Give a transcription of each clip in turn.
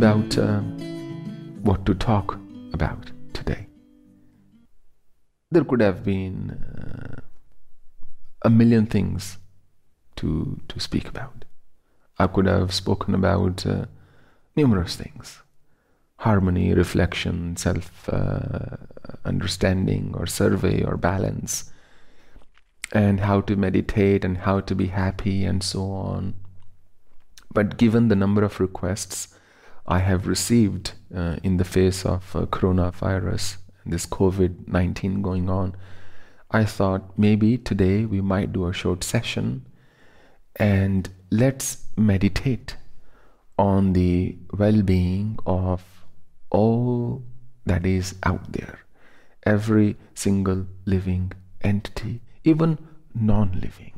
about uh, what to talk about today. There could have been uh, a million things to to speak about. I could have spoken about uh, numerous things: harmony, reflection, self uh, understanding, or survey, or balance, and how to meditate, and how to be happy, and so on. But given the number of requests I have received uh, in the face of uh, coronavirus this COVID 19 going on, I thought maybe today we might do a short session and let's meditate on the well being of all that is out there, every single living entity, even non living.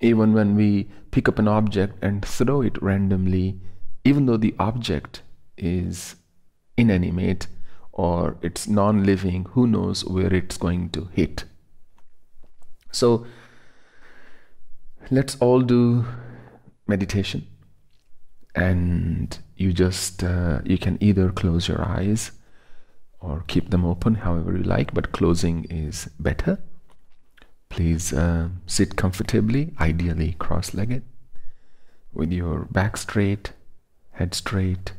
Even when we pick up an object and throw it randomly even though the object is inanimate or it's non living, who knows where it's going to hit. So let's all do meditation and you just uh, you can either close your eyes or keep them open however you like but closing is better please uh, sit comfortably ideally cross-legged with your back straight head straight,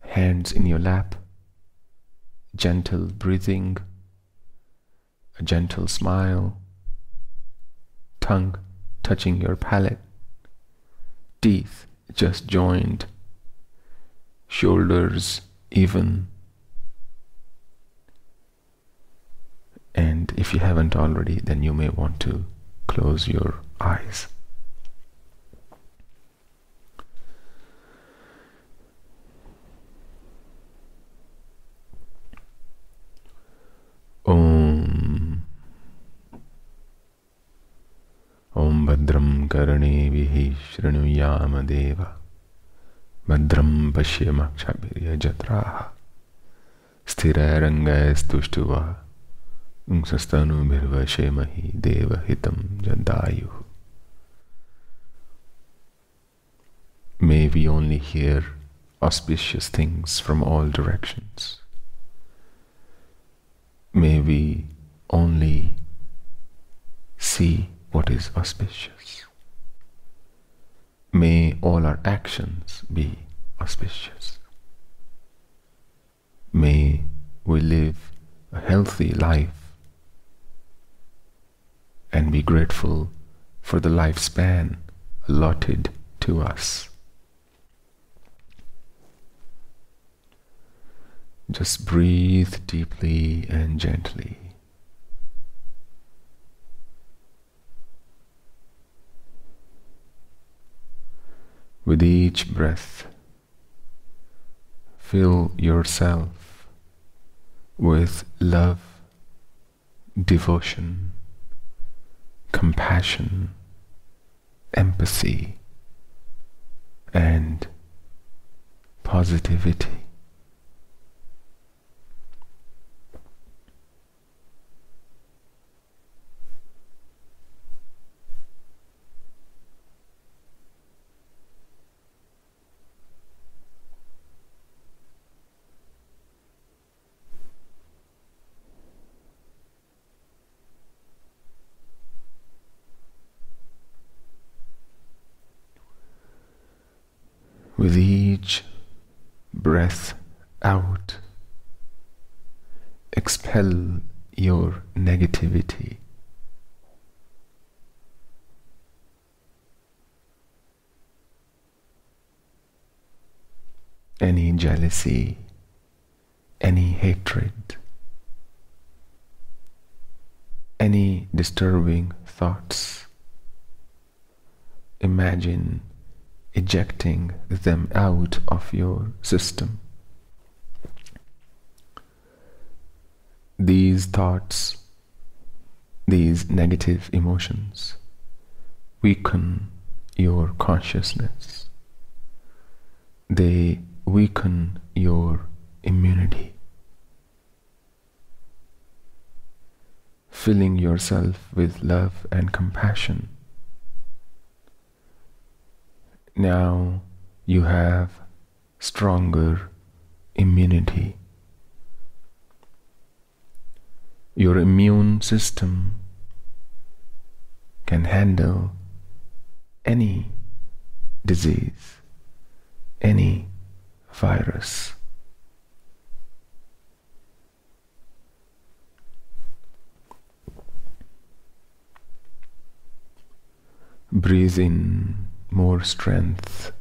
hands in your lap, gentle breathing, a gentle smile, tongue touching your palate, teeth just joined, shoulders even. And if you haven't already, then you may want to close your eyes. ॐ ॐ भद्रं कर्णेभिः शृणुयामदेव भद्रं पश्यमक्षभिर्यजत्राः स्थिररङ्गैस्तुष्टुवः पुंसस्तनुभिर्वशेमहि देवहितं जदायुः May we only hear auspicious things from all directions. may we only see what is auspicious. May all our actions be auspicious. May we live a healthy life and be grateful for the lifespan allotted to us. Just breathe deeply and gently. With each breath, fill yourself with love, devotion, compassion, empathy, and positivity. With each breath out, expel your negativity. Any jealousy, any hatred, any disturbing thoughts. Imagine ejecting them out of your system. These thoughts, these negative emotions, weaken your consciousness. They weaken your immunity. Filling yourself with love and compassion now you have stronger immunity. Your immune system can handle any disease, any virus. Breathe in more strength,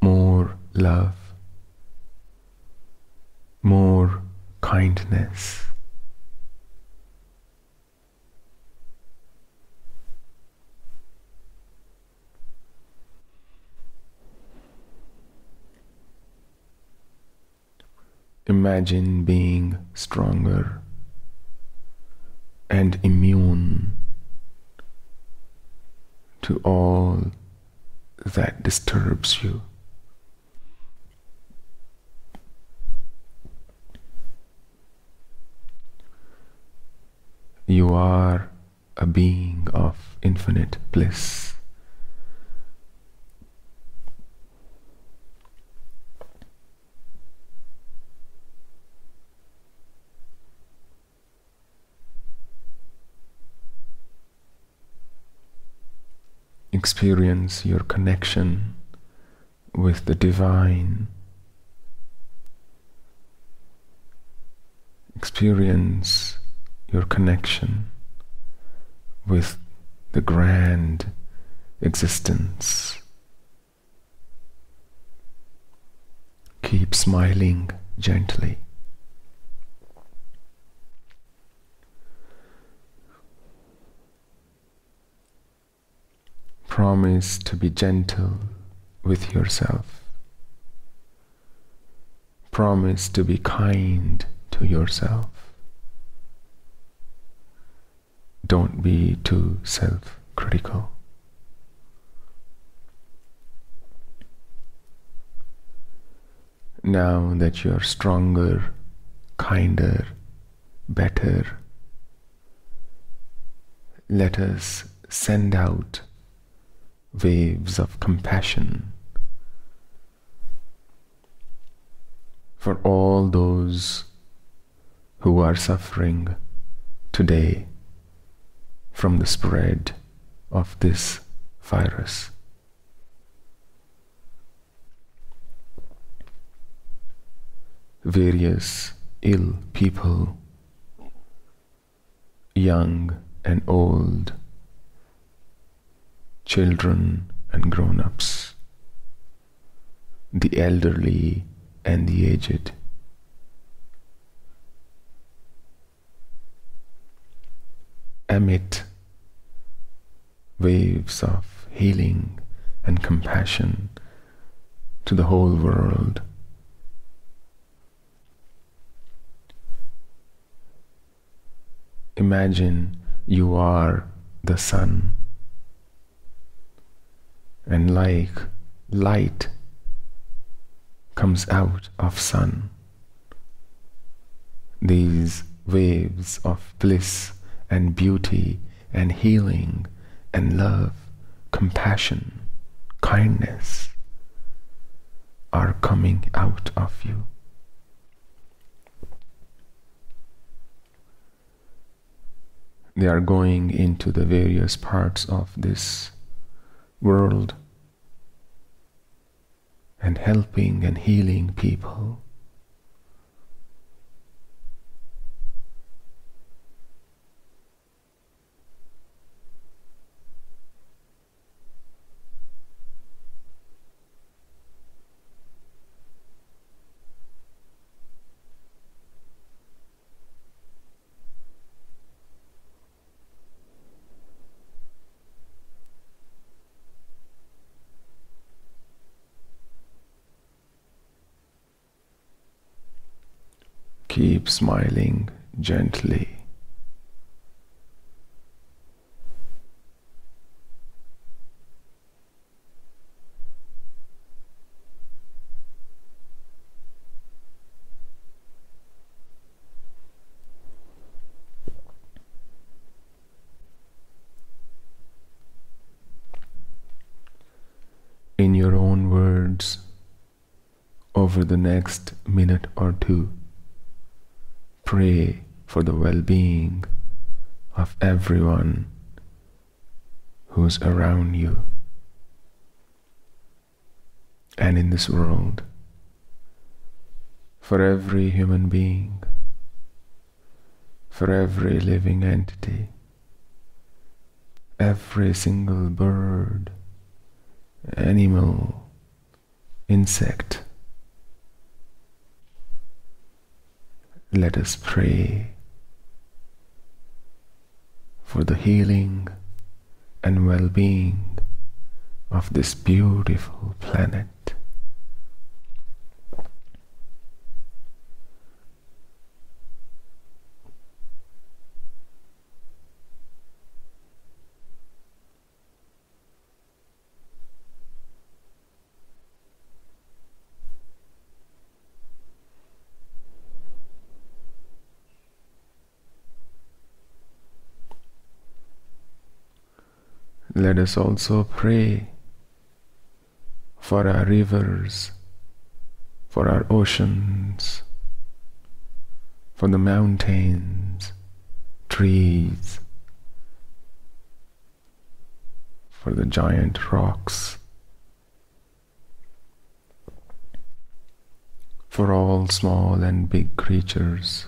more love, more kindness. Imagine being stronger and immune to all that disturbs you. You are a being of infinite bliss. Experience your connection with the divine. Experience your connection with the grand existence. Keep smiling gently. Promise to be gentle with yourself. Promise to be kind to yourself. Don't be too self critical. Now that you're stronger, kinder, better, let us send out waves of compassion for all those who are suffering today from the spread of this virus. Various ill people, young and old, children and grown ups, the elderly and the aged. Emit waves of healing and compassion to the whole world. Imagine you are the sun and like light comes out of sun. These waves of bliss and beauty and healing and love, compassion, kindness are coming out of you. They are going into the various parts of this world and helping and healing people. Keep smiling gently. in your own words over the next minute or two. Pray for the well being of everyone who's around you and in this world, for every human being, for every living entity, every single bird, animal, insect. Let us pray for the healing and well being of this beautiful planet. Let us also pray for our rivers, for our oceans, for the mountains, trees, for the giant rocks, for all small and big creatures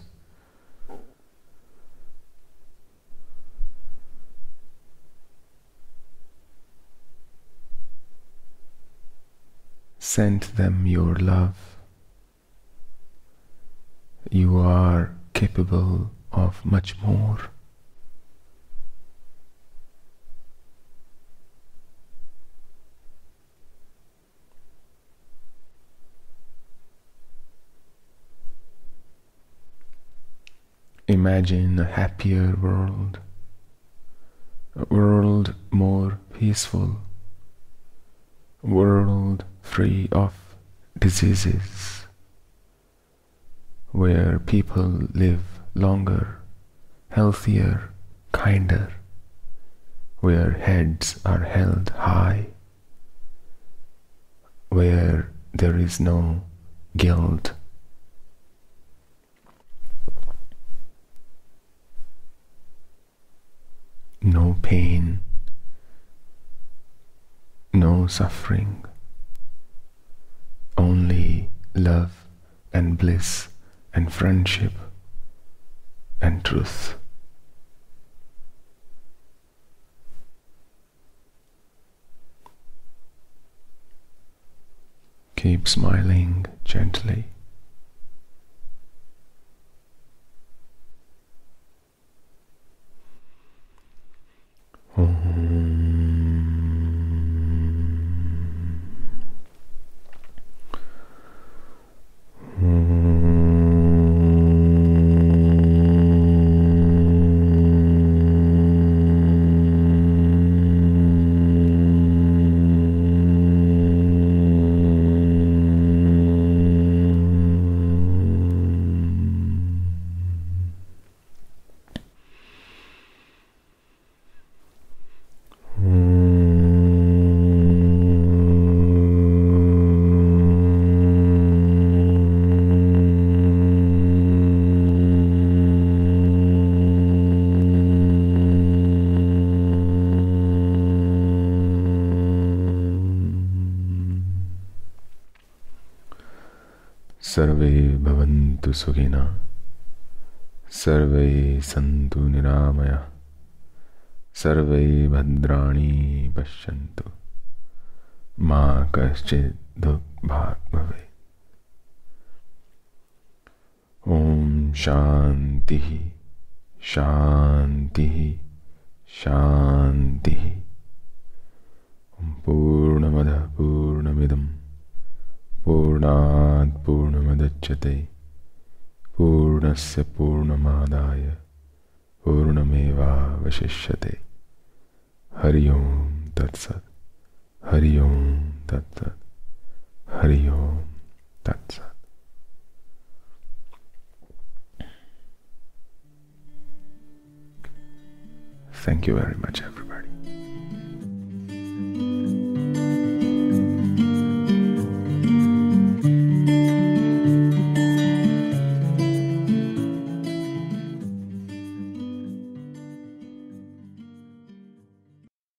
Send them your love. You are capable of much more. Imagine a happier world, a world more peaceful, world free of diseases, where people live longer, healthier, kinder, where heads are held high, where there is no guilt. No pain, no suffering only love and bliss and friendship and truth. Keep smiling gently. Oh. सर्वे भवन्तु सुखिनः। सर्वे सन्तु निरामयः। सर्वे भद्राणि पश्यन्तु। मा कश्चित् दुःखभाग् भवेत् ॐ शान्तिः। शान्तिः। शान्तिः। पूर्णमदः पूर्णमिदम्। पूर्णात् पूर्णमदच्यते। पूर्णस्य पूर्णमादाय पूर्णमेवावशिष्यते। हरि ओम तत्सत्। हरि ओम तत्सत्। हरि ओम तत्सत्। Thank you very much, everybody.